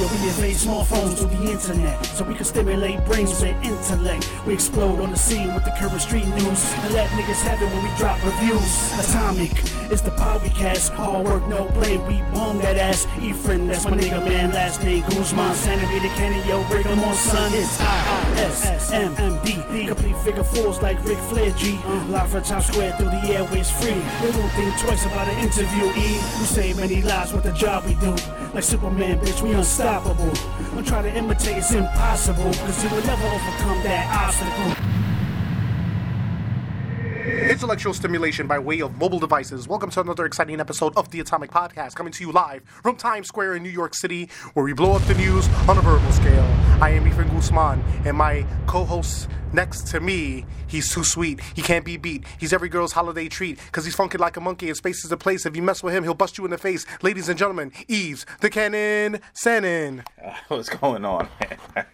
Yo, we invade small phones through the internet so we can stimulate brains and intellect. We explode on the scene with the current street news and let niggas have it when we drop reviews. Atomic is the power we cast. Hard work, no play. We bomb that ass. Efren, that's my nigga, man. Last name Guzman. Centimeter Kenny, yo, break 'em on son. It's I-S-M-M-D. Complete figure fours like Ric Flair G. Live from Times Square through the airways free. We won't think twice about an interview. E. We save many lives with the job we do. Like Superman, bitch, we unstoppable. Try to imitate, it's impossible. Cause you will never overcome that obstacle. Intellectual stimulation by way of mobile devices. Welcome to another exciting episode of the Atomic Podcast, coming to you live from Times Square in New York City, where we blow up the news on a verbal scale. I am Efren Guzman, and my co-host next to me, he's too sweet. He can't be beat. He's every girl's holiday treat, cause he's funky like a monkey, and space is the place. If you mess with him, he'll bust you in the face. Ladies and gentlemen, Yves, the Cannon, Sanon. What's going on, man?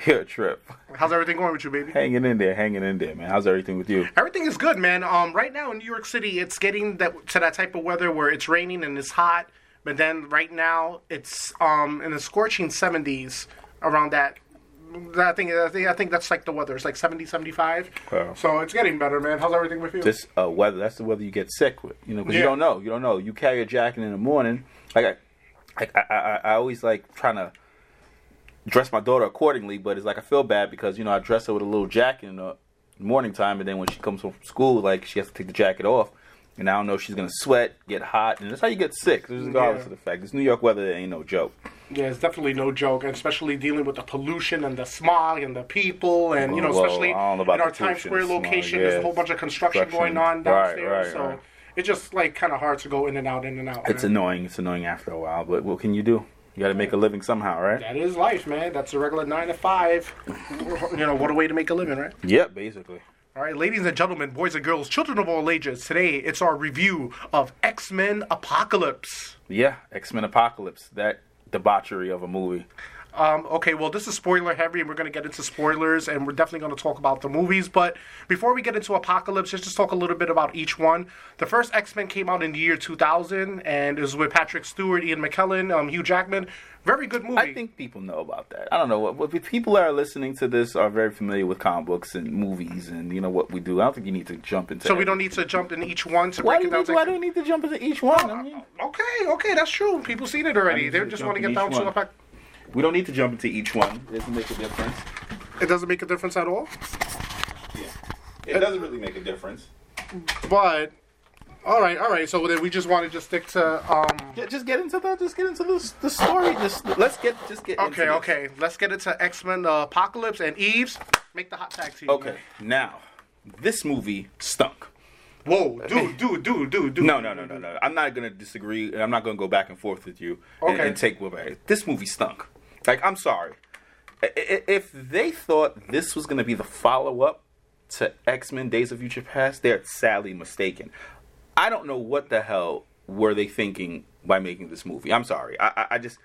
Trip. How's everything going with you, baby? Hanging in there, hanging in there, man. How's everything with you? Everything is good, man. Um, right now in New York City, it's getting that to that type of weather where it's raining and it's hot, but then right now it's um in the scorching 70s around that. I think I think I think that's like the weather. It's like 70, 75. Wow. So it's getting better, man. How's everything with you? This uh, weather, that's the weather you get sick with, you know, because Yeah. you don't know. You don't know. You carry a jacket in the morning. Like, I, like I, I, I always like trying to dress my daughter accordingly, but it's like I feel bad because, you know, I dress her with a little jacket in the morning time, and then when she comes home from school, like, she has to take the jacket off. And I don't know if she's going to sweat, get hot, and that's how you get sick, regardless Yeah. of the fact. This New York weather ain't no joke. Yeah, it's definitely no joke, and especially dealing with the pollution and the smog and the people, and you know, Well, especially know in our Times Square smog, location, yeah. there's a whole bunch of construction, Construction. going on Right, downstairs, right, so right. it's just like kind of hard to go in and out, in and out. It's man. annoying. It's annoying after a while, but what can you do? You got to make a living somehow, right? That is life, man. That's a regular nine to five. You know, what a way to make a living, right? Yep, basically. All right, ladies and gentlemen, boys and girls, children of all ages. Today, it's our review of X Men Apocalypse. Yeah, X Men Apocalypse. That debauchery of a movie. Um, okay, well, this is spoiler heavy, and we're going to get into spoilers, and we're definitely going to talk about the movies. But before we get into Apocalypse, let's just talk a little bit about each one. The first X Men came out in the year 2000, and it was with Patrick Stewart, Ian McKellen, um, Hugh Jackman. Very good movie. I think people know about that. I don't know what, what people that are listening to this are very familiar with comic books and movies and you know what we do. I don't think you need to jump into. so. We don't need to jump in each one to Why break do, it you down. need, why do we need to jump into each one? I mean, Okay, okay, that's true. People seen it already. They just want to get down each to the fact. We don't need to jump into each one. It doesn't make a difference. It doesn't make a difference at all. Yeah. It doesn't really make a difference. But all right, all right. So then we just want to just stick to um. Yeah, just get into the just get into the, the story. Just let's get just get. into Okay, this. okay. Let's get into X Men uh, Apocalypse and Yves. Make the hot tag team. Okay, now this movie stunk. Whoa, dude, dude, dude, dude, dude. No, no, no, no, no. I'm not gonna disagree, and I'm not gonna go back and forth with you and, Okay. and take what back. This movie stunk. Like, I'm sorry. If they thought this was gonna be the follow up to X Men: Days of Future Past, they're sadly mistaken. I don't know what the hell were they thinking by making this movie. I'm sorry. I, I, I just,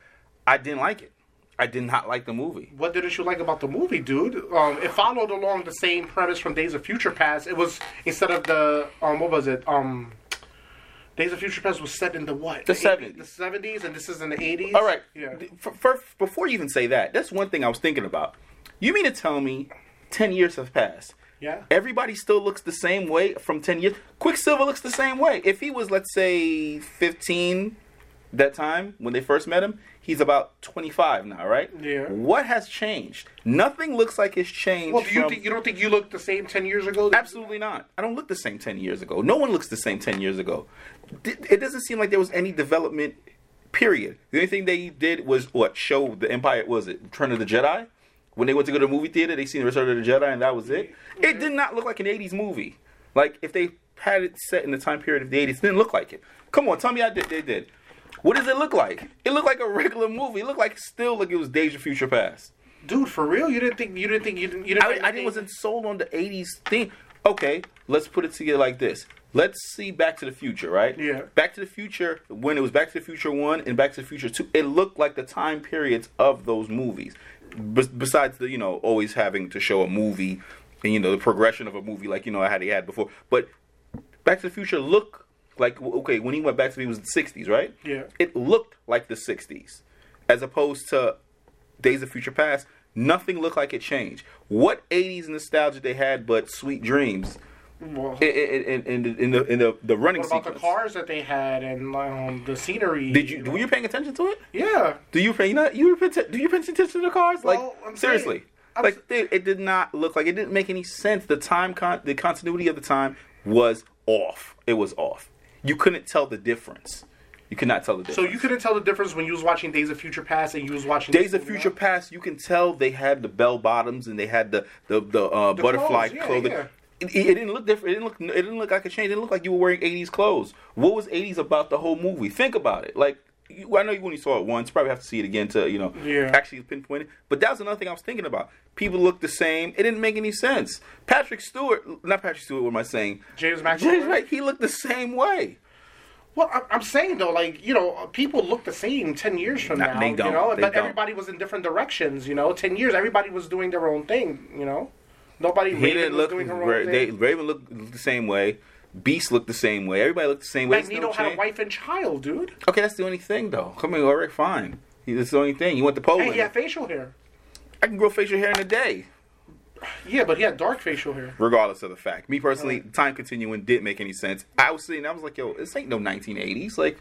I didn't like it. I did not like the movie. What didn't you like about the movie, dude? Um, it followed along the same premise from Days of Future Past. It was instead of the um, what was it? Um, Days of Future Past was set in the what? The 80s 70s. The seventies, and this is in the eighties. All right. Yeah. F- First, before you even say that, that's one thing I was thinking about. You mean to tell me ten years have passed? Yeah. Everybody still looks the same way from ten years. Quicksilver looks the same way. If he was, let's say, fifteen that time when they first met him, he's about twenty-five now, right? Yeah. What has changed? Nothing looks like it's changed. Well, do you from- think you don't think you looked the same ten years ago? Absolutely not. I don't look the same 10 years ago. No one looks the same 10 years ago. It doesn't seem like there was any development, period. The only thing they did was what? Show the Empire, was it Return of the Jedi? When they went to go to the movie theater, they seen the Return of the Jedi and that was it. It did not look like an 80s movie. Like, if they had it set in the time period of the 80s, it didn't look like it. Come on, tell me I did, they did. What does it look like? It looked like a regular movie. It looked like still like it was Days of Future Past. Dude, for real? You didn't think you didn't think you didn't you didn't I, think I didn't wasn't sold on the '80s thing. Okay, let's put it together like this. Let's see Back to the Future, right? Yeah. Back to the Future, when it was Back to the Future One and Back to the Future Two, it looked like the time periods of those movies. Bes- besides the you know always having to show a movie and you know the progression of a movie like you know I had they had before, but Back to the Future looked like okay when he went back to me it was the '60s, right? Yeah. It looked like the '60s. as opposed to Days of Future Past, nothing looked like it changed. What 80s nostalgia they had but Sweet Dreams? Well, In, in, in, in the in the, the running what about the cars that they had and um, the scenery? Did you were you paying attention to it? Yeah. Do you pay not you were do you pay attention to the cars? Well, like I'm seriously. saying- like it, it did not look like it didn't make any sense. The time con the continuity of the time was off. It was off. You couldn't tell the difference. You could not tell the difference. So you couldn't tell the difference when you was watching Days of Future Past and you was watching Days of Future now? Past, you can tell they had the bell bottoms and they had the the, the, uh, butterfly clothes, yeah, clothing. yeah. It, it didn't look different. It didn't look. It didn't look like a change. It didn't look like you were wearing '80s clothes. What was '80s about the whole movie? Think about it. Like you, I know you only saw it once. Probably have to see it again to you know Yeah. actually pinpoint it. But that was another thing I was thinking about. People look the same. It didn't make any sense. Patrick Stewart, not Patrick Stewart. What am I saying? James McAvoy. James? He looked the same way. Well, I'm- saying though, like you know, people look the same ten years from now. they don't. You know, They but don't. everybody was in different directions. You know, ten years, everybody was doing their own thing. You know, nobody He Raven didn't was look. doing her Ra- own they, thing. Raven looked the same way. Beast looked the same way. Everybody looked the same way. It's no Magneto had a change. wife and child, dude. Okay, that's the only thing though. Come on, all right, fine. That's the only thing. You went to Hey, Poland. he had facial hair. I can grow facial hair in a day, Yeah, but he had dark facial hair. regardless of the fact. Me personally, time continuing didn't make any sense. I was sitting, I was like, yo, this ain't no 1980s. Like,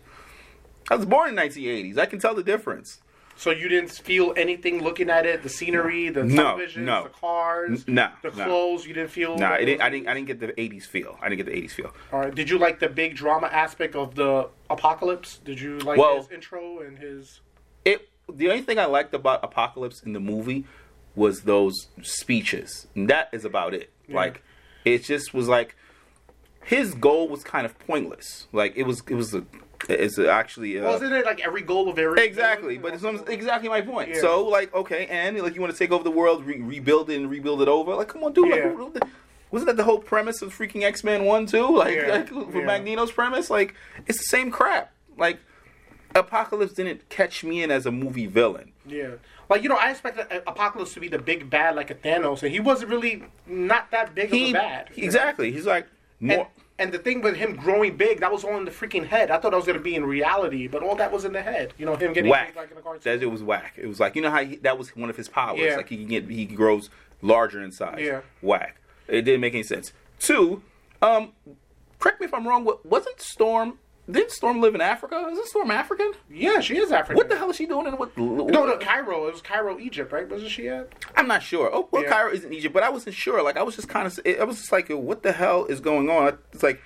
I was born in 1980s. I can tell the difference. So you didn't feel anything looking at it, the scenery, the No, televisions, no. the cars, N- no, the clothes. You didn't feel. No, it didn't, I didn't. I didn't get the 80s feel. I didn't get the 80s feel. All right. Did you like the big drama aspect of the apocalypse? Did you like Well- his intro and his? It. The only thing I liked about Apocalypse in the movie was those speeches. And that is about it. Like, it just was like his goal was kind of pointless. Like it was. It was a. It's actually. Uh, Wasn't it like every goal of every? Exactly, but it's exactly my point. Yeah. So, like, okay, and like you want to take over the world, re- rebuild it, and rebuild it over. Like, come on, dude. Yeah. Like, wasn't that the whole premise of freaking X Men One too? Like, Yeah, like for yeah. Magneto's premise, like it's the same crap. Like, Apocalypse didn't catch me in as a movie villain. Yeah. Like you know, I expected uh, Apocalypse to be the big bad like a Thanos, and he wasn't really not that big He of a bad. exactly. He's like more. and the thing with him growing big, that was all in the freaking head. I thought that was gonna be in reality, but all that was in the head. You know, him getting whack. big like in the cartoon. That it was whack. It was like you know how he, that was one of his powers. Yeah. Like he can get he grows larger in size. Yeah. Whack. It didn't make any sense. Two, um, correct me if I'm wrong. wa- Wasn't Storm? Didn't Storm live in Africa? Isn't Storm African? yeah, she is African. What the hell is she doing in what? No, no, Cairo. It was Cairo, Egypt, right? Wasn't she at? I'm not sure. Oh, well, Yeah. Cairo isn't Egypt, but I wasn't sure. Like I was just kind of, I was just like, what the hell is going on? It's like,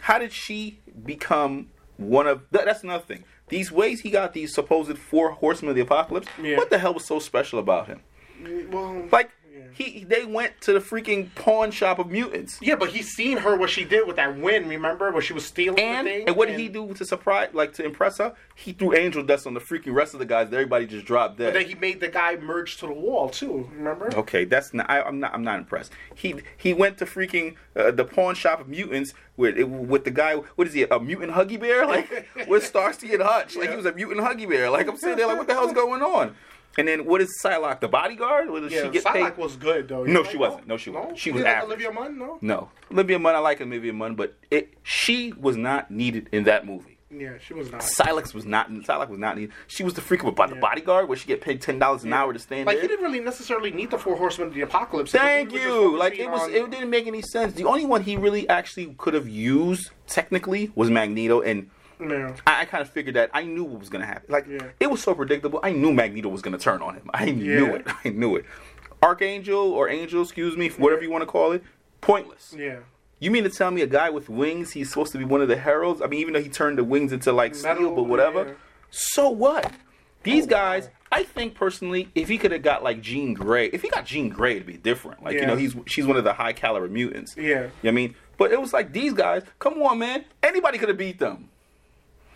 how did she become one of? That, that's another thing. These ways he got these supposed four horsemen of the apocalypse. Yeah. What the hell was so special about him? Mm, well, Like. He, they went to the freaking pawn shop of mutants. yeah, but he's seen her what she did with that win. Remember where she was stealing And, the thing? and what did he do to surprise, like to impress her? He threw angel dust on the freaking rest of the guys. Everybody just dropped dead. But then he made the guy merge to the wall too. Remember? Okay, that's not. I, I'm not. I'm not impressed. He he went to freaking uh, the pawn shop of mutants with with the guy. What is he? A mutant Huggy Bear? Like with Starsky and Hutch? Like he was a mutant Huggy Bear? Like I'm sitting there like, what the hell's going on? And then what is Psylocke? The bodyguard? Does Yeah, she get Psylocke paid? was good though. You No, like she wasn't. No, she wasn't. She You was like. Olivia Munn, no. No, Olivia Munn. I like Olivia Munn, but it she was not needed in that movie. Yeah, she was not. Psylocke was not. Psylocke was not needed. She was the freak of a the bodyguard where she get paid ten dollars an hour to stand Like there. he didn't really necessarily need the four horsemen of the apocalypse. Thank He was just you. Like it was, on- it didn't make any sense. The only one he really actually could have used technically was Magneto, and Yeah. I, I kind of figured that. I knew what was gonna happen. Like Yeah. it was so predictable. I knew Magneto was gonna turn on him. I knew Yeah. it. I knew it. Archangel or Angel, excuse me, whatever you want to call it, pointless. Yeah. You mean to tell me a guy with wings, he's supposed to be one of the heralds? I mean, even though he turned the wings into like steel, but whatever. yeah. So what? These Oh, guys, wow. I think personally, if he could have got like Jean Grey, if he got Jean Grey, it'd be different. Like you know, he's she's one of the high caliber mutants. Yeah. You know what I mean? But it was like these guys. Come on, man. Anybody could have beat them.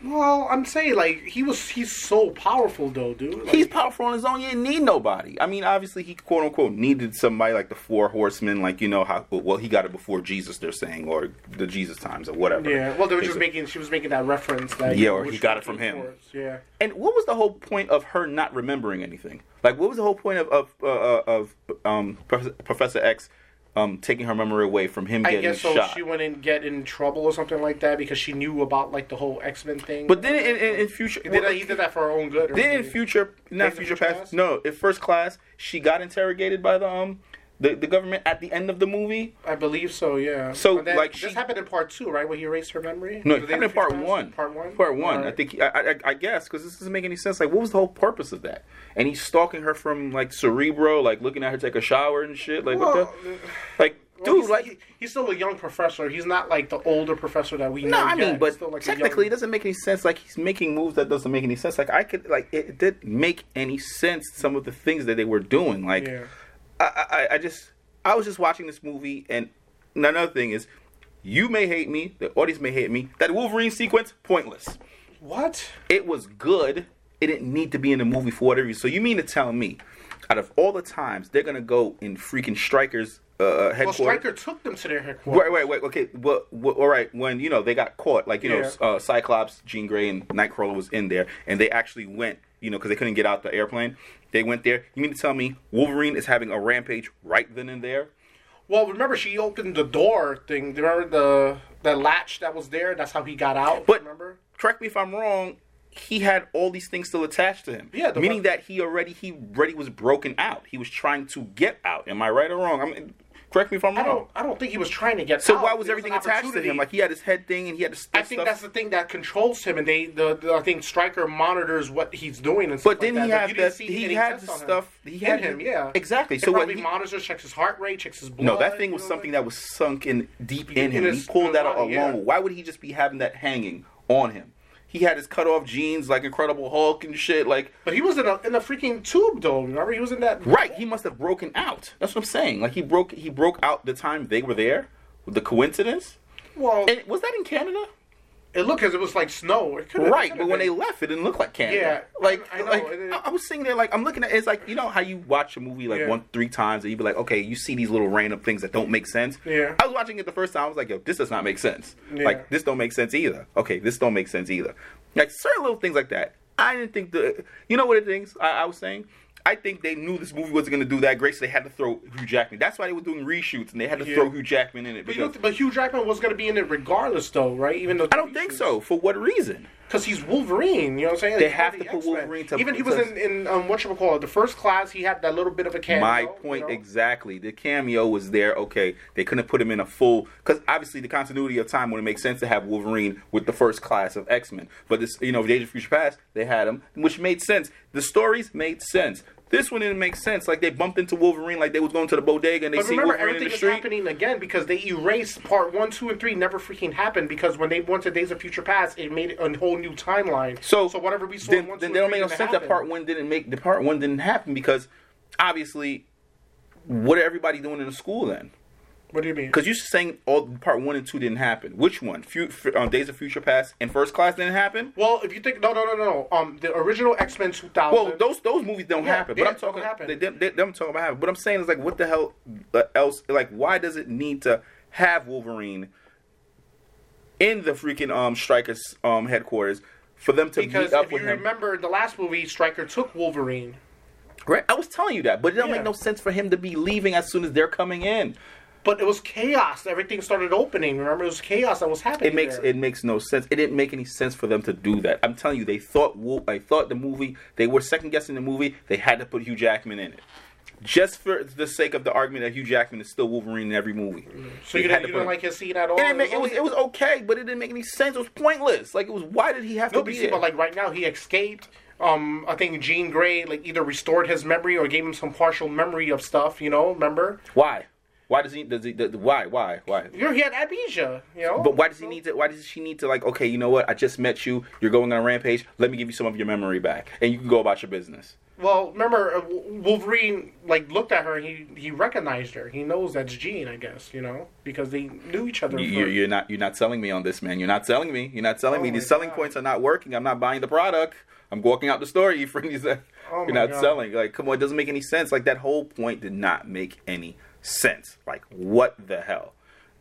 Well, I'm saying like he was. He's so powerful though, dude. Like, He's powerful on his own. He didn't need nobody. I mean, obviously, he quote unquote needed somebody like the four horsemen, like you know how. Well, he got it before Jesus, they're saying, or the Jesus times, or whatever. Yeah. Well, they were just making. She was making that reference that. Yeah, or he got it from him. Yeah. And what was the whole point of her not remembering anything? Like, what was the whole point of of, uh, uh, of um, Professor X um, taking her memory away from him I getting guess so. shot. She wouldn't get in trouble or something like that because she knew about like the whole X Men thing. but then in, in, in future, did, that, he did that for her own good. or Then in future, not future Future past, Past? no, in first class, she got interrogated by the um the, the government at the end of the movie. I believe so. Yeah. So, then, like, this happened in part two, right? Where he erased her memory. No, it happened in part one. Part one. Part one. I think. I, I, I guess because this doesn't make any sense. Like, what was the whole purpose of that? And he's stalking her from like Cerebro, like looking at her take a shower and shit. Like, Well, what the? Like, Well, dude, he's, like. he- he's still a young professor. He's not like the older professor that we know. no, I mean, but still, like, technically, it doesn't make any sense. Like he's making moves that doesn't make any sense. Like I could, like it didn't make any sense. Some of the things that they were doing, like Yeah. I, I, I just, I was just watching this movie, and another thing is, you may hate me, the audience may hate me. That Wolverine sequence, pointless. What? It was good. It didn't need to be in the movie for whatever reason. So you mean to tell me, out of all the times they're gonna go in freaking Stryker's uh, Well, headquarters? Stryker took them to their headquarters. Wait, wait, wait. Okay, well, well, all right. When you know they got caught, like you know, uh, Cyclops, Jean Grey, and Nightcrawler was in there, and they actually went, you know, because they couldn't get out the airplane. They went there. You mean to tell me Wolverine is having a rampage right then and there? Well, remember she opened the door thing. Remember the the latch that was there? That's how he got out. But remember? correct me if I'm wrong. He had all these things still attached to him. Yeah, the meaning that he already he already was broken out. He was trying to get out. Am I right or wrong? I mean, correct me if I'm I wrong. don't. I don't think he was trying to get. So out. why was There everything an attached to him? Like he had his head thing and he had his I think stuff. that's the thing that controls him, and they the, the I think Stryker monitors what he's doing and stuff But didn't like he that. have that? He had the stuff. He had him, yeah, exactly. It So what? he- monitors, checks his heart rate, checks his blood. No, that thing you was know, something that was sunk in deep in In him. his- he pulled that along. yeah. Why would he just be having that hanging on him? He had his cut off jeans like Incredible Hulk and shit. Like, But he was in a in a freaking tube though. Remember, he was in that. right? He must have broken out. That's what I'm saying. Like he broke. He broke out the time they were there. The coincidence. Well, And was that in Canada? It looked as it was like snow. It Right, but when they left, it didn't look like Canada. Yeah, like, I know, like it is. I, I was sitting there, like I'm looking at it's like you know how you watch a movie like Yeah. one three times and you be like, okay, you see these little random things that don't make sense. Yeah. I was watching it the first time. I was like, yo, this does not make sense. Yeah. Like this don't make sense either. Okay, this don't make sense either. Like certain little things like that. I didn't think the. You know what the things I, I was saying. I think they knew this movie wasn't going to do that great, so they had to throw Hugh Jackman. That's why they were doing reshoots, and they had to Yeah. throw Hugh Jackman in it. But, you know, but Hugh Jackman was going to be in it regardless, though, right? Even though I don't think so. For what reason? because he's Wolverine. You know what I'm saying? They Like, have to the put X-Men. Wolverine to- Even he was in in um, what you call it, the first class. He had that little bit of a cameo. My you point know? exactly. The cameo was there. Okay, they couldn't put him in a full because obviously the continuity of time wouldn't make sense to have Wolverine with the first class of X Men. But this, you know, Age of Future Past, they had him, which made sense. The stories made sense. This one didn't make sense. Like they bumped into Wolverine, like they was going to the bodega and they But see remember, Wolverine in everything the is happening again because they erased part one, two, and three. Never freaking happened because when they went to Days of Future Past, it made a whole new timeline. So, so whatever we saw, then, in one, then two, they don't make no sense didn't that part one didn't make the part one didn't happen because obviously, what are everybody doing in the school then? What do you mean? Because you're saying all part one and two didn't happen. Which one? Fu- um, Days of Future Past and First Class didn't happen. Well, if you think no, no, no, no, no. Um, the original X Men 2000. Well, those those movies don't Yeah, happen. yeah, But I'm talking. happen. They, they, they, them talking about happen. But I'm saying is like, what the hell uh, else? Like, why does it need to have Wolverine in the freaking um Stryker's um headquarters for them to because meet up if you with him? remember the last movie, Stryker took Wolverine. Right? I was telling you that, but it don't Yeah. make no sense for him to be leaving as soon as they're coming in. But it was chaos. Everything started opening. Remember, it was chaos that was happening. It makes there. it makes no sense. It didn't make any sense for them to do that. I'm telling you, they thought I thought the movie they were second guessing the movie. They had to put Hugh Jackman in it, just for the sake of the argument that Hugh Jackman is still Wolverine in every movie. So you They had didn't, you didn't like his scene at all? It, make, it was it was okay, but it didn't make any sense. It was pointless. Like it was why did he have No, to be see, there? but like right now, he escaped. Um, I think Jean Grey like either restored his memory or gave him some partial memory of stuff. You know, remember? why? Why does he? Does he? Does, why? Why? Why? You're he had amnesia. You know, But why does he need to? Why does she need to? Like, okay, you know what? I just met you. You're going on a rampage. Let me give you some of your memory back, and you can go about your business. Well, remember uh, Wolverine like looked at her. and He he recognized her. He knows that's Jean. I guess you know because they knew each other. You, for- you're not. You're not selling me on this, man. You're not selling me. You're not selling Oh me. These selling God. points are not working. I'm not buying the product. I'm walking out the store. You friend, you said Oh you're not God. selling. Like, come on, it doesn't make any sense. Like that whole point did not make any sense. Like, what the hell?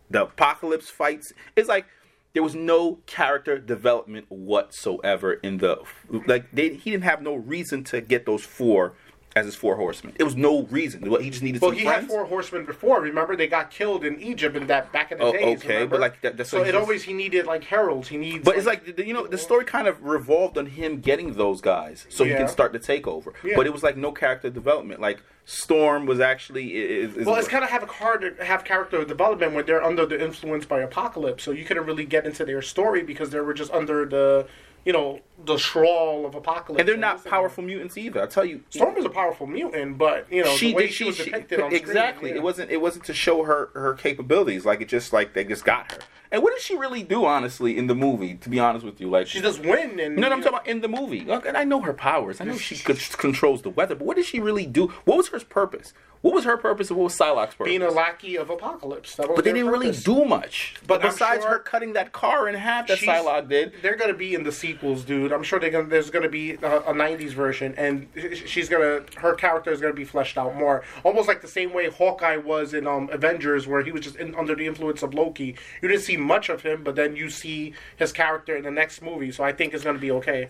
The apocalypse fights. It's like there was no character development whatsoever in the like. They, he didn't have no reason to get those four as his four horsemen. It was no reason. Well, he just needed Well, he friends. had four horsemen before. Remember, they got killed in Egypt in that back in the Oh, days. okay, remember? but, like, that- that's so what it always he needed like heralds. He needs. But it's like the- you know the story kind of revolved on him getting those guys so he can start the takeover. Yeah. But it was like no character development. Like Storm was actually is, is Well, it's kind of have a hard to have character development when they're under the influence by Apocalypse. So you couldn't really get into their story because they were just under the, you know, the thrall of Apocalypse. and they're not powerful mutants either. I tell you, Storm is a powerful mutant, but you know the way did- she, was depicted on screen, exactly. yeah. It wasn't. It wasn't to show her her capabilities. Like it just like they just got her. And what did she really do, honestly, in the movie? To be honest with you, like She just win, and No, no, I'm talking about in the movie. Look, and I know her powers. I know she controls the weather, but what did she really do? What was her purpose? What was her purpose, and what was Psylocke's purpose? being a lackey of Apocalypse. But they didn't really do much. But besides sure- her cutting that car in half, that Psylocke did. They're gonna be in the sequels, dude. I'm sure they're gonna. There's gonna be a, a '90s version, and she's gonna. Her character is gonna be fleshed out more, almost like the same way Hawkeye was in um, Avengers, where he was just in, under the influence of Loki. You didn't see much of him, but then you see his character in the next movie. So I think it's gonna be okay.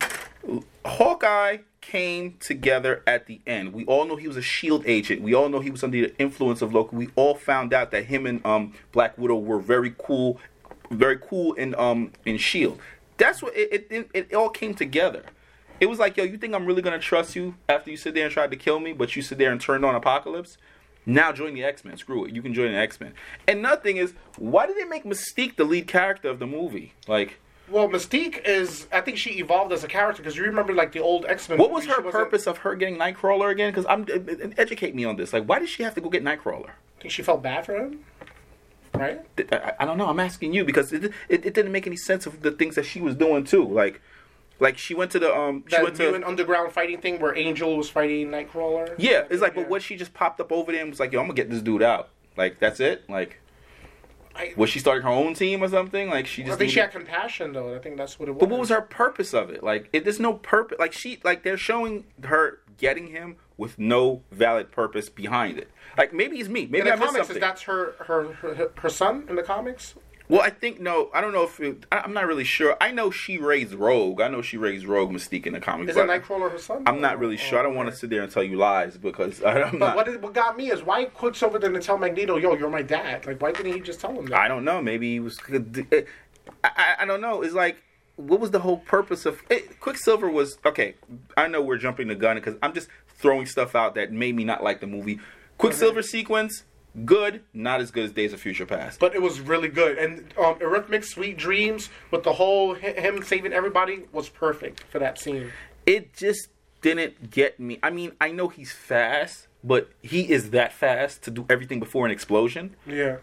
Hawkeye came together at the end. We all know he was a Shield agent. We all know he was under the influence of Loki. We all found out that him and um, Black Widow were very cool, very cool in um in Shield. That's what it, it, it all came together. It was like, yo, you think I'm really gonna trust you after you sit there and tried to kill me, but you sit there and turned on Apocalypse? Now join the X Men. Screw it. You can join the X Men. And nothing is why did they make Mystique the lead character of the movie? Like, Well, Mystique is. I think she evolved as a character because you remember like the old X Men. What was her purpose of her getting Nightcrawler again? Because I'm educate me on this. Like, why did she have to go get Nightcrawler? I think she felt bad for him, right? I, I don't know. I'm asking you because it, it it didn't make any sense of the things that she was doing too. Like, like she went to the um she That went to underground fighting thing where Angel was fighting Nightcrawler. yeah. It's like, Yeah. but what she just popped up over there and was like, yo, I'm gonna get this dude out. Like that's it. Like, I, was she starting her own team or something? Like she just. I think she had compassion though. I think that's what it was. But what was her purpose of it? Like, it, there's no purpose. Like she, like they're showing her getting him with no valid purpose behind it. Like maybe it's me. Maybe in the I comics? something. Is that's her, her her her son in the comics? Well, I think no. I don't know if it, I, I'm not really sure. I know she raised Rogue. I know she raised Rogue Mystique in the comics. Isn't but Nightcrawler her son? I'm not really sure. I don't want to sit there and tell you lies because I, I'm But not. what, is, what got me is why Quicksilver didn't tell Magneto, "Yo, you're my dad." Like, why didn't he just tell him that? I don't know. Maybe he was. Uh, uh, I, I, I don't know. It's like, what was the whole purpose of it, Quicksilver? Was okay. I know we're jumping the gun because I'm just throwing stuff out that made me not like the movie. Quicksilver sequence, good, not as good as Days of Future Past. but it was really good. And um, Eurythmic Sweet Dreams with the whole him saving everybody was perfect for that scene. it just didn't get me. I mean, I know he's fast, but he is that fast to do everything before an explosion. Yeah.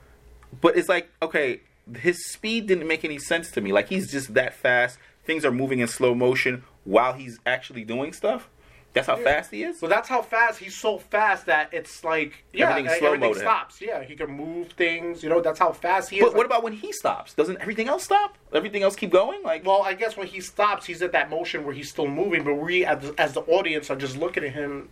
But it's like, okay, his speed didn't make any sense to me. Like he's just that fast. Things are moving in slow motion while he's actually doing stuff. That's how fast he is. So that's how fast he's so fast that it's like yeah, like, slow-mo everything stops. Yeah, he can move things. You know, that's how fast he is. But what Like, about when he stops? Doesn't everything else stop? Everything else keep going? Like, Well, I guess when he stops, he's at that motion where he's still moving, but we, as as the audience, are just looking at him,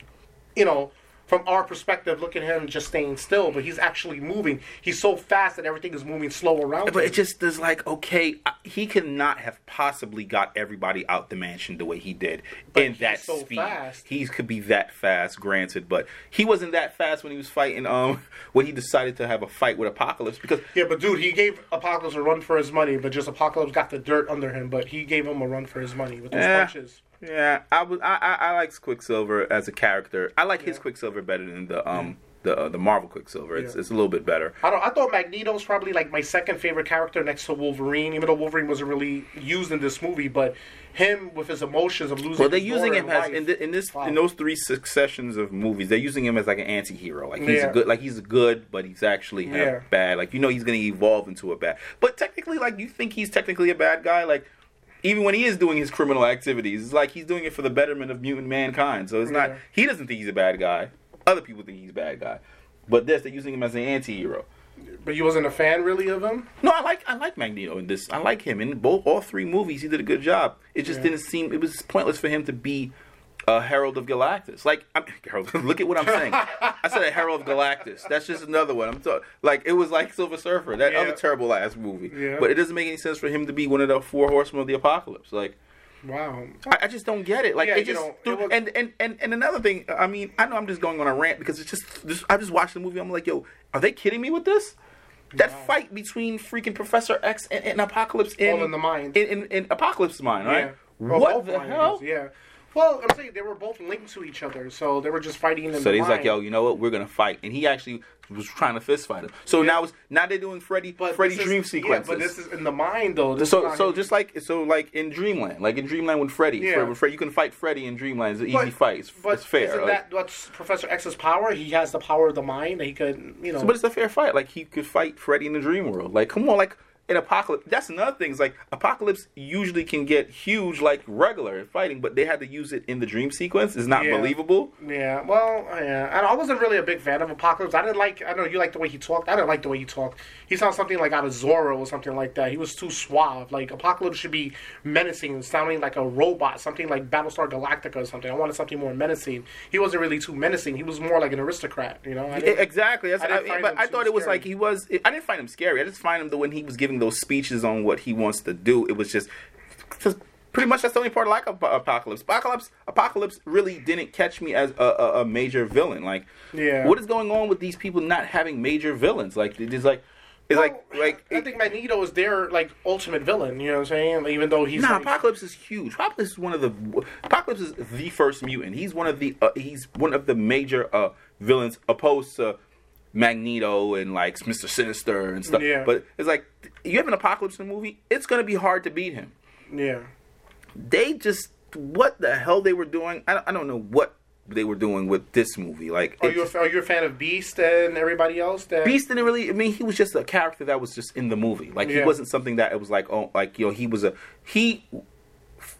you know, from our perspective, looking at him just staying still, but he's actually moving. He's so fast that everything is moving slow around But him. it just is like, okay, he cannot have possibly got everybody out the mansion the way he did in he's that so speed. fast. He could be that fast, granted, but he wasn't that fast when he was fighting. Um, when he decided to have a fight with Apocalypse because yeah, but dude, he gave Apocalypse a run for his money, but just Apocalypse got the dirt under him, but he gave him a run for his money with those Eh. punches. Yeah, I was I I, I like Quicksilver as a character. I like his Quicksilver better than the um the uh, the Marvel Quicksilver. It's Yeah. it's a little bit better. I don't. I thought Magneto's probably like my second favorite character next to Wolverine, even though Wolverine wasn't really used in this movie. But him with his emotions of losing. Well, they're his using him as in, the, in this Wow. in those three successions of movies. They're using him as like an anti-hero. Like he's Yeah. a good, like he's good, but he's actually Yeah. bad. Like you know, he's going to evolve into a bad. But technically, like you think he's technically a bad guy. Like even when he is doing his criminal activities, it's like he's doing it for the betterment of mutant mankind. So it's not he doesn't think he's a bad guy. Other people think he's a bad guy. But this, they're using him as an anti-hero. But you wasn't a fan really of him. No, I like I like Magneto in this. I like him in both all three movies. He did a good job. It just Yeah. didn't seem it was pointless for him to be a Herald of Galactus. Like I'm, Herald, look at what I'm saying. I said a Herald of Galactus. That's just another one. I'm talking like it was like Silver Surfer, that Yeah. other terrible ass movie. Yeah. But it doesn't make any sense for him to be one of the four horsemen of the apocalypse. Like Wow. I, I just don't get it. Like Yeah, it just it was- and, and and and another thing. I mean, I know I'm just going on a rant because it's just, just I just watched the movie. I'm like, yo, are they kidding me with this? That fight between freaking Professor X and, and Apocalypse in, in the mind. in, in, in Apocalypse's mind, right? Well, What the hell? Yeah. Well, I'm saying they were both linked to each other, so they were just fighting in the middle. So he's mind. like, yo, you know what? We're gonna fight, and he actually was trying to fist fight him. So Yeah. now it's now they're doing Freddy But Freddy this is- dream Yeah, but this is in the mind, though. This so so him. just like so like in Dreamland, like in Dreamland with Freddy, Yeah. Fred- with Fred, you can fight Freddy in Dreamland. It's an But- easy fight. It's, But it's fair. isn't like- that what's Professor X's power? He has the power of the mind. That he could, you know. But it's a fair fight. Like he could fight Freddy in the dream world. Like come on, like in Apocalypse. That's another thing. Is like Apocalypse usually can get huge like regular in fighting, but they had to use it in the dream sequence. It's not Yeah. believable. Yeah, well, yeah. And I wasn't really a big fan of Apocalypse. I didn't like. I know you like the way he talked. I didn't like the way he talked. He sounded something like out of Zorro or something like that. He was too suave. Like Apocalypse should be menacing, sounding like a robot, something like Battlestar Galactica or something. I wanted something more menacing. He wasn't really too menacing. He was more like an aristocrat. You know. Exactly. That's, I I but I thought it was scary. like he was. I didn't find him scary. I just find him the when he was giving those speeches on what he wants to do. It was just, just pretty much that's the only part I like of Apocalypse. Apocalypse, Apocalypse really didn't catch me as a, a, a major villain. Like, Yeah. what is going on with these people not having major villains? Like, it's like, it's like, Well, like. I think Magneto is their like ultimate villain. You know what I'm saying? Even though he's Nah, like, Apocalypse is huge. Apocalypse is one of the Apocalypse is the first mutant. He's one of the uh, he's one of the major uh, villains opposed to Magneto and like Mister Sinister and stuff. Yeah. But it's like you have an Apocalypse in the movie. It's gonna be hard to beat him. yeah. They just what the hell they were doing. I don't, I don't know what they were doing with this movie. Like Are you a, are you a fan of Beast and everybody else? That Beast didn't really. I mean, he was just a character that was just in the movie. Like he wasn't something that it was like, oh, like you know, he was a he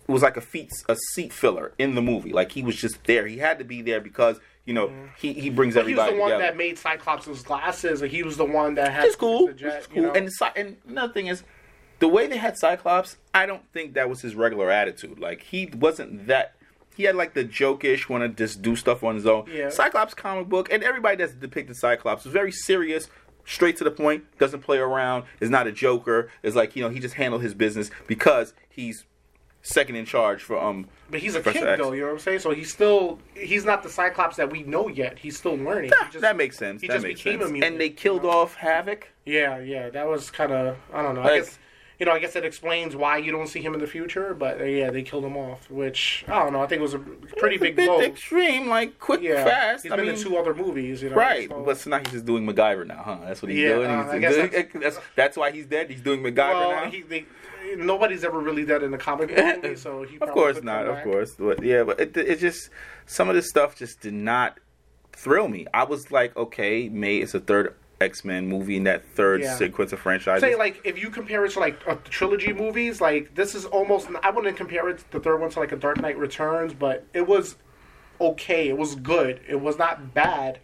was like a feet a seat filler in the movie. Like he was just there. He had to be there because you know mm-hmm. he he brings everybody. He was the one together. that made Cyclops' glasses, and he was the one that had it's cool. the jet, it's you cool. know? And and another thing is, the way they had Cyclops, I don't think that was his regular attitude. Like he wasn't that. He had like the jokish, want to just do stuff on his own. Yeah. Cyclops comic book, and everybody that's depicted Cyclops was very serious, straight to the point, doesn't play around, is not a joker. Is like you know he just handled his business because he's second in charge for um. but he's a Professor kid X. though, you know what I'm saying? So he's still he's not the Cyclops that we know yet. He's still learning. He just- that makes sense. He that just makes became sense. a mutant. and they killed off Havoc. Yeah, yeah, that was kind of I don't know. I guess you know I guess that explains why you don't see him in the future. But uh, yeah, they killed him off, which I don't know. I think it was a pretty It's a big bit blow. extreme, like quick, Yeah, fast. He's I been mean, in two other movies, you know. Right, so- but so now he's just doing MacGyver now, huh? That's what he's Yeah, doing. uh, He's I guess doing- that's- that's, that's why he's dead. He's doing MacGyver well, now. he, they, nobody's ever really dead in the comic book movie, so he of course not, of course. But yeah, but it, it just some of this stuff just did not thrill me. I was like, okay, May it's a third X Men movie in that third Yeah. sequence of franchise. Say like if you compare it to like a trilogy movies, like this is almost I wouldn't compare it the third one to like a Dark Knight Returns, but it was okay. It was good. It was not bad,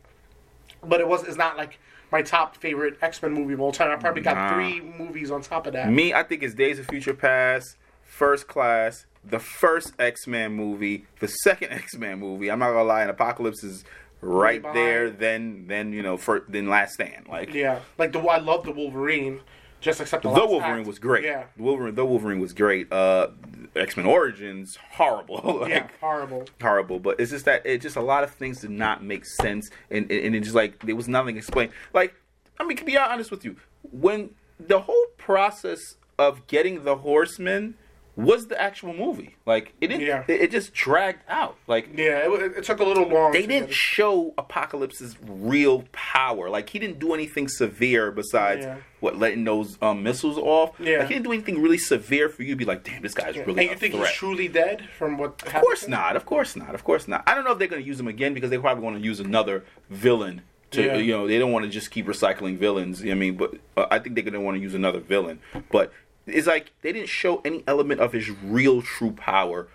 but it was it's not like my top favorite X Men movie of all time. I probably got Nah. three movies on top of that. Me, I think it's Days of Future Past, First Class, the first X Men movie, the second X Men movie. I'm not gonna lie, and Apocalypse is right there. Then, then you know, for then Last Stand. Like Yeah, like the I love the Wolverine, just except the, the Wolverine act. was great. Yeah, the Wolverine, the Wolverine was great. Uh, X Men Origins horrible. like, yeah, horrible. horrible. But it's just that it just a lot of things did not make sense, and and it just like there was nothing explained. Like I mean, to be honest with you, when the whole process of getting the Horsemen was the actual movie, like it didn't, Yeah. it, it just dragged out. Like Yeah, it, it took a little long. they didn't show Apocalypse's real power. Like he didn't do anything severe besides Yeah. what letting those um, missiles off. Yeah. like, he didn't do anything really severe for you to be like, damn, this guy's really and you think threat. he's truly dead from what? Of course not. Of course not. Of course not. I don't know if they're going to use him again because they probably want to use another villain. To Yeah. you know, they don't want to just keep recycling villains. I mean, but uh, I think they're going to want to use another villain. But it's like they didn't show any element of his real true power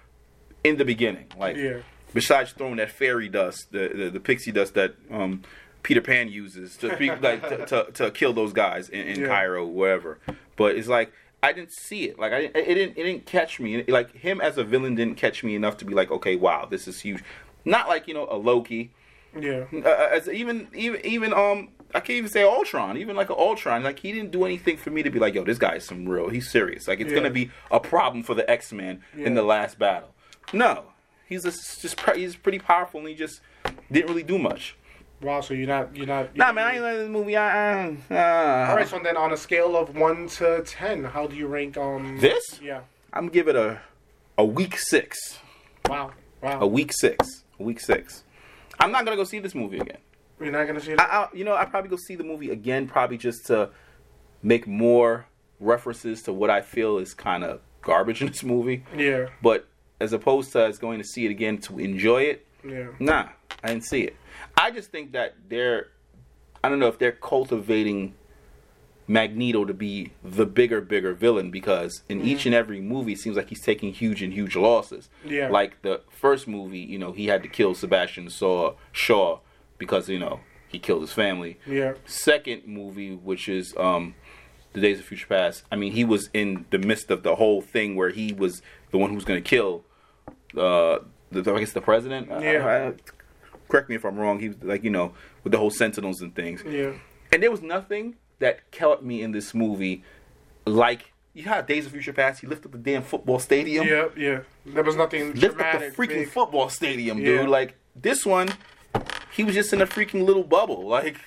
in the beginning. Like Yeah. besides throwing that fairy dust, the the, the pixie dust that um, Peter Pan uses to, be, like, to, to to kill those guys in, in Yeah. Cairo, wherever. But it's like I didn't see it. Like I didn't, it didn't it didn't catch me. Like him as a villain didn't catch me enough to be like, okay, wow, this is huge. Not like you know a Loki. Yeah. Uh, as even even even um I can't even say Ultron, even like an Ultron. Like he didn't do anything for me to be like, yo, this guy is some real. He's serious. Like it's Yeah. gonna be a problem for the X Men in the last battle. No, he's just, just pre- he's pretty powerful and he just didn't really do much. Wow, so you're not you're not. Nah, man, I ain't like this movie. I, uh, uh, All right, so then on a scale of one to ten, how do you rank um This? Yeah. I'm gonna give it a a week six. Wow. Wow. A week six. A week six. I'm not gonna go see this movie again. You're not gonna see it. I, I, you know, I probably go see the movie again, probably just to make more references to what I feel is kind of garbage in this movie. yeah. But as opposed to us going to see it again to enjoy it, Yeah. nah, I didn't see it. I just think that they're, I don't know if they're cultivating Magneto to be the bigger, bigger villain because in mm-hmm. each and every movie, it seems like he's taking huge and huge losses. Yeah. Like the first movie, you know, he had to kill Sebastian Shaw, Shaw because you know he killed his family. Yeah. Second movie, which is um, The Days of Future Past. I mean, he was in the midst of the whole thing where he was the one who was going to kill, uh, the, I guess the president. Yeah. I- I- correct me if I'm wrong. He was like, you know, with the whole Sentinels and things. Yeah. And there was nothing that kept me in this movie like you had Days of Future Past. He lifted up the damn football stadium. Yeah. Yeah. There was nothing Lift up the freaking big. football stadium, Yeah. dude. Like this one, he was just in a freaking little bubble. Like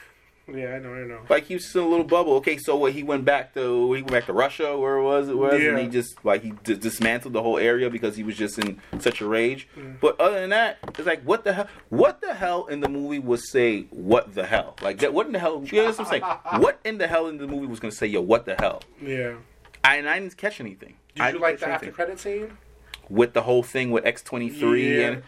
Yeah, I know. I know. like he was just in a little bubble. Okay, so what? He went back to he went back to Russia, where it was it was, Yeah. and he just like he d- dismantled the whole area because he was just in such a rage. Mm. But other than that, it's like what the hell? What the hell in the movie was say what the hell? Like that? What in the hell? You know what I'm saying? what in the hell in the movie was gonna say yo what the hell? Yeah. I, and I didn't catch anything. Did I you like the after anything. credit scene? with the whole thing with X twenty three and.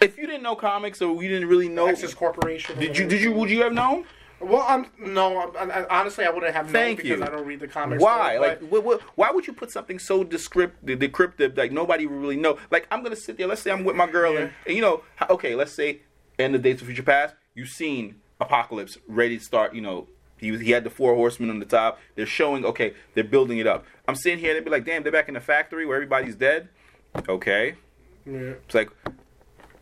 If you didn't know comics or you didn't really know, Essex Corporation. or did you did you would you have known? Well, I'm no. I'm, I, honestly, I wouldn't have known Thank because you. I don't read the comics. Why? so, Like, but- wh- wh- why would you put something so descriptive, decryptive, like nobody would really know? Like, I'm gonna sit there. Let's say I'm with my girl, and, Yeah. and you know, okay, let's say in the Days of Future Past, you've seen Apocalypse ready to start. You know, he was, he had the four horsemen on the top. They're showing, okay, they're building it up. I'm sitting here, they'd be like, damn, they're back in the factory where everybody's dead. Okay, yeah. it's like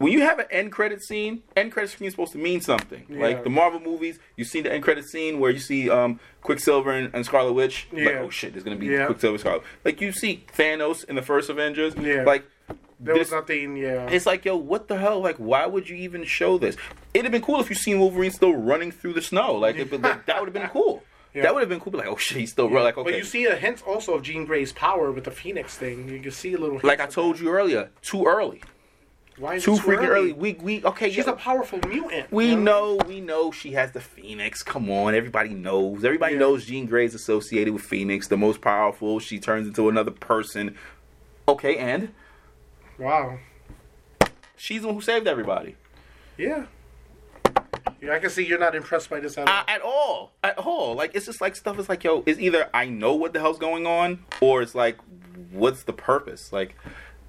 when you have an end credit scene, end credit scene is supposed to mean something. Yeah. Like the Marvel movies, you see the end credit scene where you see um, Quicksilver and, and Scarlet Witch. Like, Yeah. oh shit, there's gonna be Yeah. Quicksilver, Scarlet. Like you see Thanos in the first Avengers. Yeah. Like There this, was nothing. Yeah. it's like yo, what the hell? Like, why would you even show this? It'd have been cool if you seen Wolverine still running through the snow. Like, it, like that would have been cool. Yeah. That would have been cool. Like, oh shit, he's still running. Like, okay. But you see a hint also of Jean Grey's power with the Phoenix thing. You can see a little. like I told you earlier, too early. Why is Too it freaking early. We we okay. She's yeah. a powerful mutant. We you know, we know she has the Phoenix. Come on, everybody knows. Everybody Yeah. knows Jean Grey's associated with Phoenix, the most powerful. She turns into another person. Okay, and Wow. she's the one who saved everybody. Yeah. Yeah, I can see you're not impressed by this at all. Uh, at all, at all. Like it's just like stuff is like, yo, it's either I know what the hell's going on, or it's like, what's the purpose? Like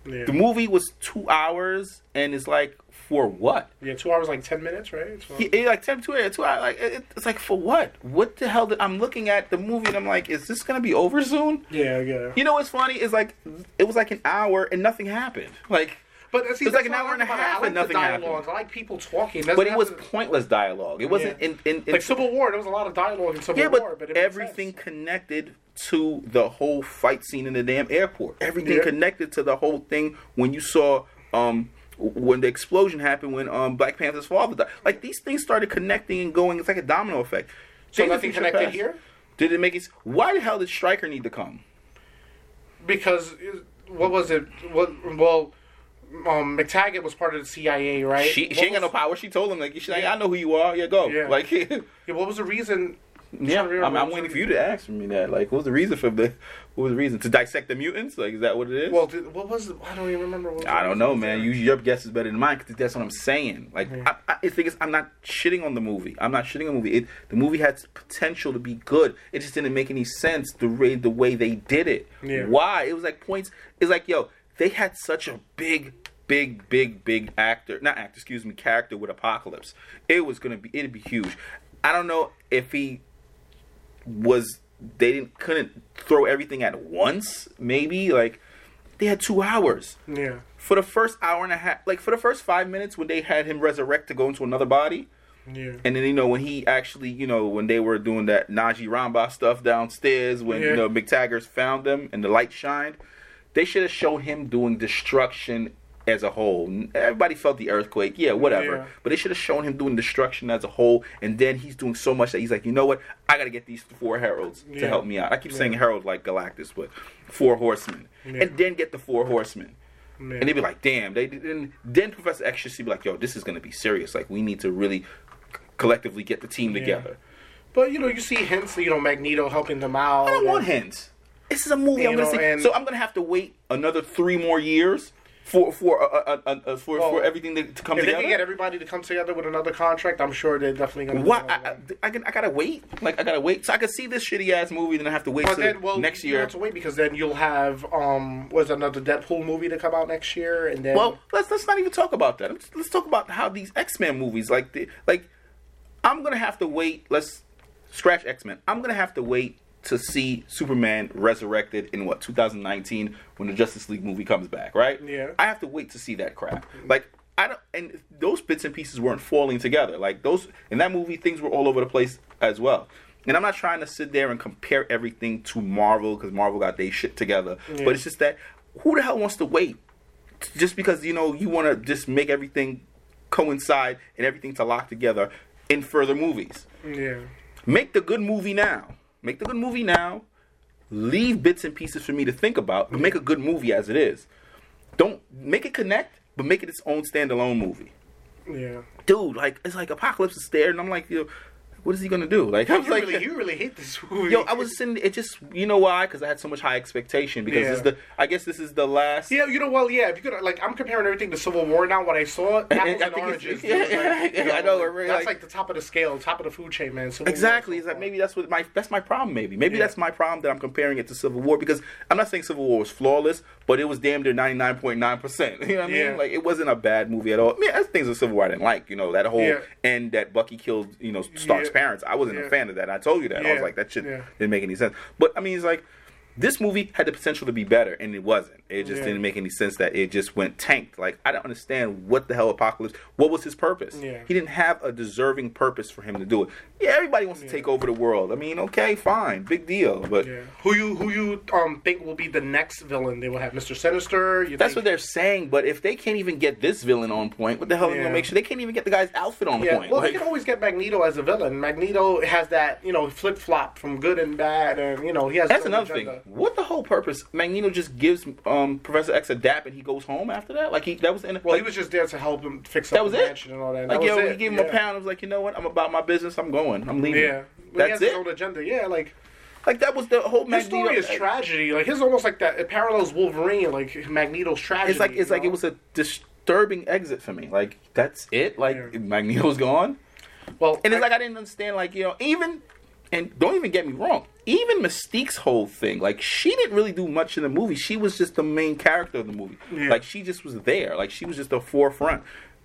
yeah. the movie was two hours, and it's like for what? yeah, two hours like ten minutes, right? He, like ten two two hours. Like it, it's like for what? What the hell? Did, I'm looking at the movie and I'm like, is this gonna be over soon? yeah, yeah. You know what's funny is like it was like an hour and nothing happened. Like, But see, It's like an hour and a half like and nothing happened. I like people talking. But it was to- pointless dialogue. It wasn't Yeah. in, in, in like Civil War. There was a lot of dialogue in Civil yeah, War, but, but it everything connected to the whole fight scene in the damn airport. Everything Yeah. connected to the whole thing when you saw um when the explosion happened when um Black Panther's father died. Like these things started connecting and going. It's like a domino effect. So Days nothing connected Past. here Did it make it? Why the hell did Stryker need to come? because what was it? What well. Um, McTaggart was part of the CIA, right? She, she ain't got no power. She told him like, she's like, I know who you are. Yeah, go. Yeah. Like, yeah, Yeah, what was the reason? I'm, I'm waiting for you to ask me that. Like, what was the reason for the? What was the reason to dissect the mutants? Like, is that what it is? Well, what was? The, I don't even remember. What I don't know, man. You, your guess is better than mine because that's what I'm saying. Like, I, I, the thing is, I'm not shitting on the movie. I'm not shitting on the movie. It, the movie had potential to be good. It just didn't make any sense the way the way they did it. Yeah. Why? It was like points. It's like, yo, they had such a big, big, big, big actor, not actor, excuse me, character with Apocalypse. It was gonna be, it'd be huge. I don't know if he was they didn't couldn't throw everything at once. Maybe like they had two hours Yeah. for the first hour and a half. Like for the first five minutes when they had him resurrect to go into another body, Yeah. And then you know when he actually, you know, when they were doing that Najee Ramba stuff downstairs, when Yeah. you know McTaggart found them and the light shined, they should have shown him doing destruction as a whole. Everybody felt the earthquake, yeah, whatever. Yeah. But they should have shown him doing destruction as a whole, and then he's doing so much that he's like, you know what? I got to get these four heralds to help me out. I keep saying Yeah. herald like Galactus, but four horsemen, Yeah. and then get the four horsemen. Yeah. And they'd be like, damn. They didn't. then Professor X should be like, yo, this is gonna be serious. Like we need to really collectively get the team Yeah. together. But you know, you see hints. You know, Magneto helping them out. I don't want hints. This is a movie I'm gonna see. so I'm gonna have to wait another three more years for for uh, uh, uh, uh, for, Well, for everything to, to come together. If they can get everybody to come together with another contract, I'm sure they're definitely gonna. all I. I, I, can, I gotta wait. Like I gotta wait. So I can see this shitty ass movie, then I have to wait But then, well, next you year. have to wait because then you'll have um, was another Deadpool movie to come out next year, and then Well, let's let's not even talk about that. Let's, let's talk about how these X Men movies, like the like, I'm gonna have to wait. Let's scratch X Men. I'm gonna have to wait to see Superman resurrected in what 2019 when the Justice League movie comes back, right? Yeah. I have to wait to see that crap. Like I don't, and those bits and pieces weren't falling together. Like those in that movie, things were all over the place as well. And I'm not trying to sit there and compare everything to Marvel because Marvel got their shit together. Yeah. But it's just that who the hell wants to wait just because you know you want to just make everything coincide and everything to lock together in further movies. yeah, Make the good movie now. Make the good movie now. Leave bits and pieces for me to think about, but make a good movie as it is. Don't make it connect, but make it its own standalone movie. yeah. Dude, like it's like Apocalypse is there, and I'm like, you know, what is he gonna do? Like, I was You like, really, you really hate this movie. yo, I was sitting. It just, you know why? Because I had so much high expectation. Because this is the, I guess this is the last. Yeah, you know, well, yeah. If you could, like, I'm comparing everything to Civil War now. What I saw, apples and it's- oranges. yeah, like, you I know, really that's like- like, the top of the scale, top of the food chain, man. Civil Exactly. so Is that maybe that's what my that's my problem? Maybe maybe Yeah. that's my problem that I'm comparing it to Civil War because I'm not saying Civil War was flawless, but it was damn near 99.9 percent. You know what I Yeah. mean? Like it wasn't a bad movie at all. I mean, there's things of Civil War I didn't like. You know that whole Yeah. end that Bucky killed you know Stark's Yeah. parents. I wasn't a fan of that. I told you that. I was like that shit Yeah. didn't make any sense. But I mean, it's like. This movie had the potential to be better, and it wasn't. It just Yeah. didn't make any sense that it just went tanked. Like I don't understand what the hell Apocalypse. What was his purpose? Yeah. He didn't have a deserving purpose for him to do it. Yeah, everybody wants to take over the world. I mean, okay, fine, big deal, but Yeah. Who you who you um think will be the next villain? They will have Mr. Sinister. You that's what they're saying. But if they can't even get this villain on point, what the hell are they gonna make sure they can't even get the guy's outfit on Yeah, point? well, Like, they can always get Magneto as a villain. Magneto has that, you know, flip flop from good and bad, and you know he has. that's another agenda. thing. What the whole purpose? Magneto just gives um, Professor X a dap and he goes home after that. Like he that was in. Well, like, he was just there to help him fix That was the it? mansion and all that. like that yo, he gave him yeah. a pound. I was like, you know what? I'm about my business. I'm going. I'm leaving. Yeah, he That's it. own agenda. Yeah, like Like that was the whole his Magneto. story is tragedy. Like his almost like that. It parallels Wolverine, like Magneto's tragedy. It's like it's like it was a disturbing exit for me. Like that's it. Like Yeah. Magneto's gone. well, And it's I- like I didn't understand, like you know, even and don't even get me wrong, even Mystique's whole thing, like she didn't really do much in the movie. She was just the main character of the movie. Yeah. Like she just was there. Like she was just the forefront.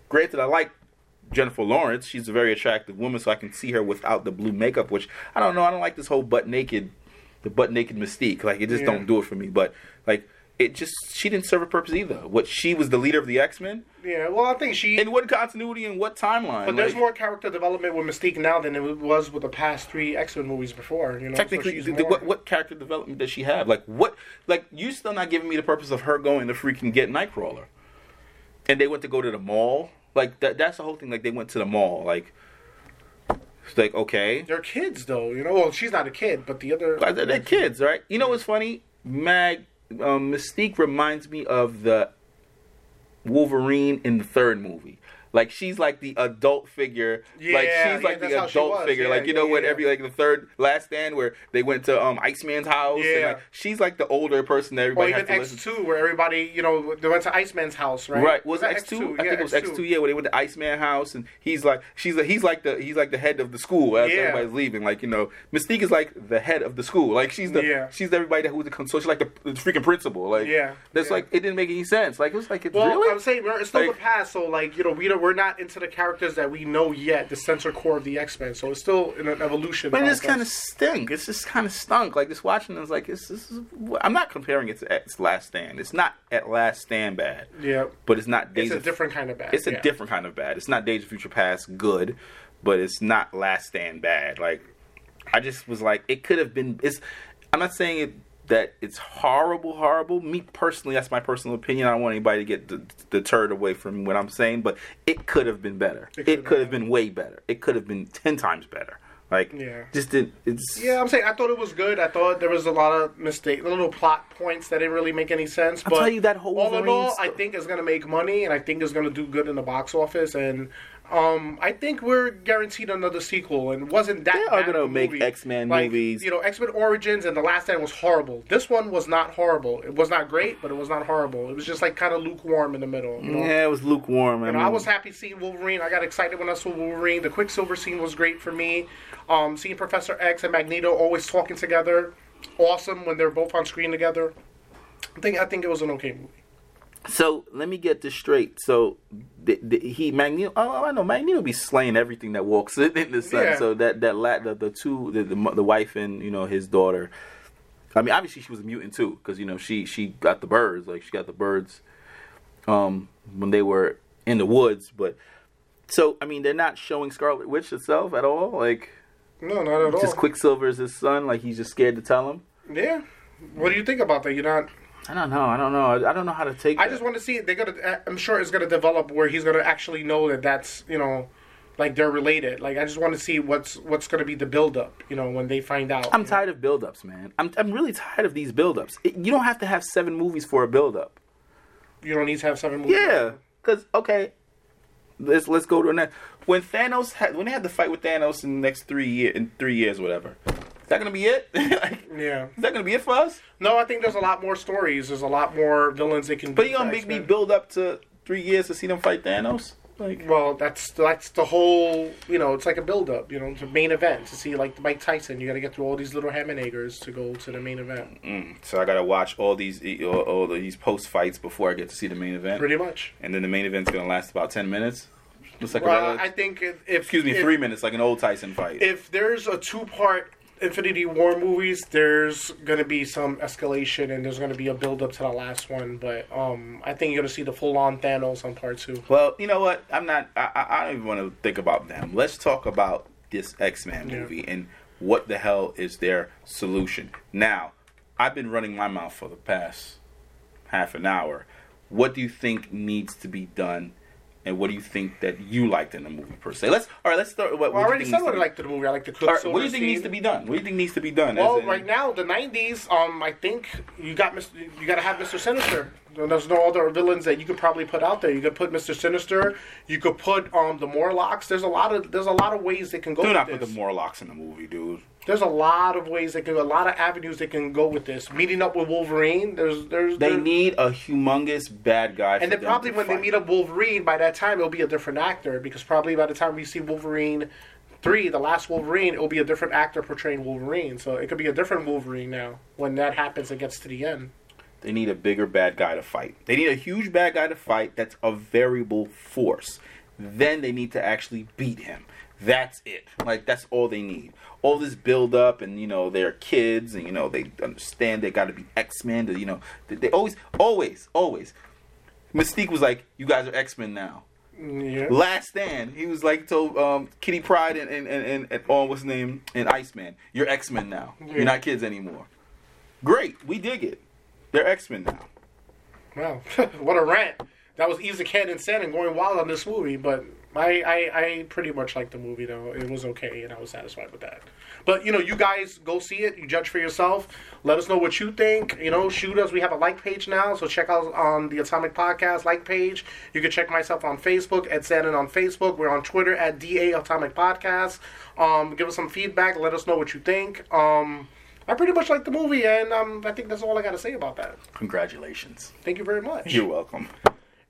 Granted, I like Jennifer Lawrence. She's a very attractive woman, so I can see her without the blue makeup. Which I don't know. I don't like this whole butt naked, the butt naked Mystique. Like it just Yeah. don't do it for me. But like it just she didn't serve a purpose either. What she was the leader of the X Men. yeah. Well, I think she. In what continuity and what timeline? but there's Like- more character development with Mystique now than it was with the past three X Men movies before. You know, technically she's th- th- what what character development does she have like what like you still not giving me the purpose of her going to freaking get nightcrawler and they went to go to the mall like that that's the whole thing like they went to the mall like it's like okay They're kids, though. You know, well, she's not a kid, but the other. They're, they're kids right you know what's funny mag um, mystique reminds me of the wolverine in the third movie like she's like the adult figure, Yeah, like Yeah, she's yeah, like the adult figure, Yeah, like you yeah, know when every like the third Last Stand where they went to um Iceman's house, and Yeah. like she's like the older person that Or even X two where everybody, you know, they went to Iceman's house, right? Right, was it that X two? I Yeah, think it was X two. Yeah, where they went to Iceman house, and he's like, she's like, he's like the he's like the head of the school as Yeah. everybody's leaving. Like you know, Mystique is like the head of the school. Like she's the Yeah. she's everybody that who's the so she's like the, the freaking principal. Like Yeah, that's yeah. like it didn't make any sense. Like it was like it's Well, really. I'm saying it's still Like- the past, so like you know, we don't, we're not into the characters that we know yet, the center core of the X Men. So it's still in an evolution. But it's kind of stink. It's just kind of stunk. Like just watching it, it's like it's, this is. I'm not comparing it to its Last Stand. It's not at Last Stand bad. yeah, But it's not Days it's a of different kind of bad. It's a yeah. different kind of bad. It's not Days of Future Past good, but it's not Last Stand bad. Like I just was like, it could have been. It's. I'm not saying it that it's horrible, horrible. Me personally, that's my personal opinion. I don't want anybody to get d- deterred away from what I'm saying, but it could have been better. It It, could've been been way better. It could have been ten times better. Like, Yeah. just did. It's Yeah, I'm saying I thought it was good. I thought there was a lot of mistake, little plot points that didn't really make any sense. But I'll tell you that whole all in all, I think it's gonna make money, and I think it's gonna do good in the box office. And um, I think we're guaranteed another sequel. And wasn't that They are gonna make movie. X-Men Like, movies. You know, X Men Origins and the Last Stand was horrible. This one was not horrible. It was not great, but it was not horrible. It was just like kind of lukewarm in the middle. You know? yeah, it was lukewarm. I, know, I was happy seeing Wolverine. I got excited when I saw Wolverine. The Quicksilver scene was great for me. Um, seeing Professor X and Magneto always talking together, awesome when they're both on screen together. I think I think it was an okay movie. So let me get this straight. So the, the, he Magneto. Oh, I know Magneto be slaying everything that walks in, in the sun. Yeah. So that that la, the, the two the, the the wife and you know his daughter. I mean, obviously she was a mutant too, because you know she she got the birds, like she got the birds, um, when they were in the woods. But so I mean, they're not showing Scarlet Witch itself at all. Like No, not at all. just Quicksilver is his son. Like he's just scared to tell him. Yeah. What do you think about that? You're not. I don't know. I don't know. I, don't know how to take. I that. just want to see. They're gonna. Uh, I'm sure it's gonna develop where he's gonna actually know that that's you know, like they're related. Like I just want to see what's what's gonna be the build up. You know, when they find out. I'm tired of build-ups, man. I'm I'm really tired of these build-ups. It, you don't have to have seven movies for a build-up. You don't need to have seven movies. Yeah, because okay, let's let's go to next. When Thanos had when they had the fight with Thanos in the next three year in three years, whatever. Is that gonna be it? like, Yeah. is that gonna be it for us? No, I think there's a lot more stories. There's a lot more villains they can. But you gonna make me build up to three years to see them fight Thanos? Like, Well, that's that's the whole. You know, it's like a build up. You know, the main event to see like Mike Tyson. You got to get through all these little ham-and-eggers to go to the main event. Mm, so I gotta watch all these all, all these post fights before I get to see the main event, Pretty much. and then the main event's gonna last about ten minutes. Looks like Well, regular- I think if excuse me, if, three minutes, like an old Tyson fight. If there's a two part Infinity War movies, there's gonna be some escalation and there's gonna be a build up to the last one. But um, I think you're gonna see the full on Thanos on part two. Well, you know what? I'm not. I, I don't even want to think about them. Let's talk about this X Men Yeah. movie and what the hell is their solution. Now, I've been running my mouth for the past half an hour. What do you think needs to be done, and what do you think that you liked in the movie per se? Let's all right. Let's start. What, Well, I what do already you said think what I needs liked to the movie. I like the to be- all right, what do you think scene. needs to be done? What do you think needs to be done? Well, in- right now, the '90s. Um, I think you got Mr. You got to have Mr. Sinister. There's no other villains that you could probably put out there. You could put Mr. Sinister. You could put um the Morlocks. There's a lot of there's a lot of ways they can go. do not put the Morlocks in the movie, dude. There's a lot of ways they can, a lot of avenues they can go with this. Meeting up with Wolverine. There's there's They there- need a humongous bad guy. and then probably when they meet up Wolverine, by that time it'll be a different actor because probably by the time we see Wolverine three, the last Wolverine, it'll be a different actor portraying Wolverine. So it could be a different Wolverine now when that happens. It gets to the end. They need a bigger bad guy to fight. They need a huge bad guy to fight that's a variable force. Then they need to actually beat him. That's it. Like that's all they need. All this build up and you know they're kids and you know they understand they got to be X Men. You know they, they always, always, always. Mystique was like, "You guys are X Men now." Yeah. Last Stand, he was like told um, Kitty Pryde and and and, and, and oh, what's name and Iceman, "You're X Men now. Yeah. You're not kids anymore." Great, we dig it. They're X Men now. Wow, what a rant! That was Isa Ken and and going wild on this movie, but I, I I pretty much liked the movie though. It was okay, and I was satisfied with that. But you know, you guys go see it. You judge for yourself. Let us know what you think. You know, shoot us. We have a like page now, so check out on the Atomic Podcast like page. You can check myself on Facebook at Shannon on Facebook. We're on Twitter at Da Atomic Podcast. Um, give us some feedback. Let us know what you think. Um, I pretty much like the movie, and um, I think that's all I got to say about that. Congratulations. Thank you very much. You're welcome.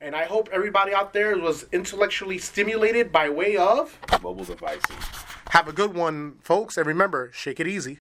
And I hope everybody out there was intellectually stimulated by way of. Mobile devices. Have a good one, folks, and remember, shake it easy.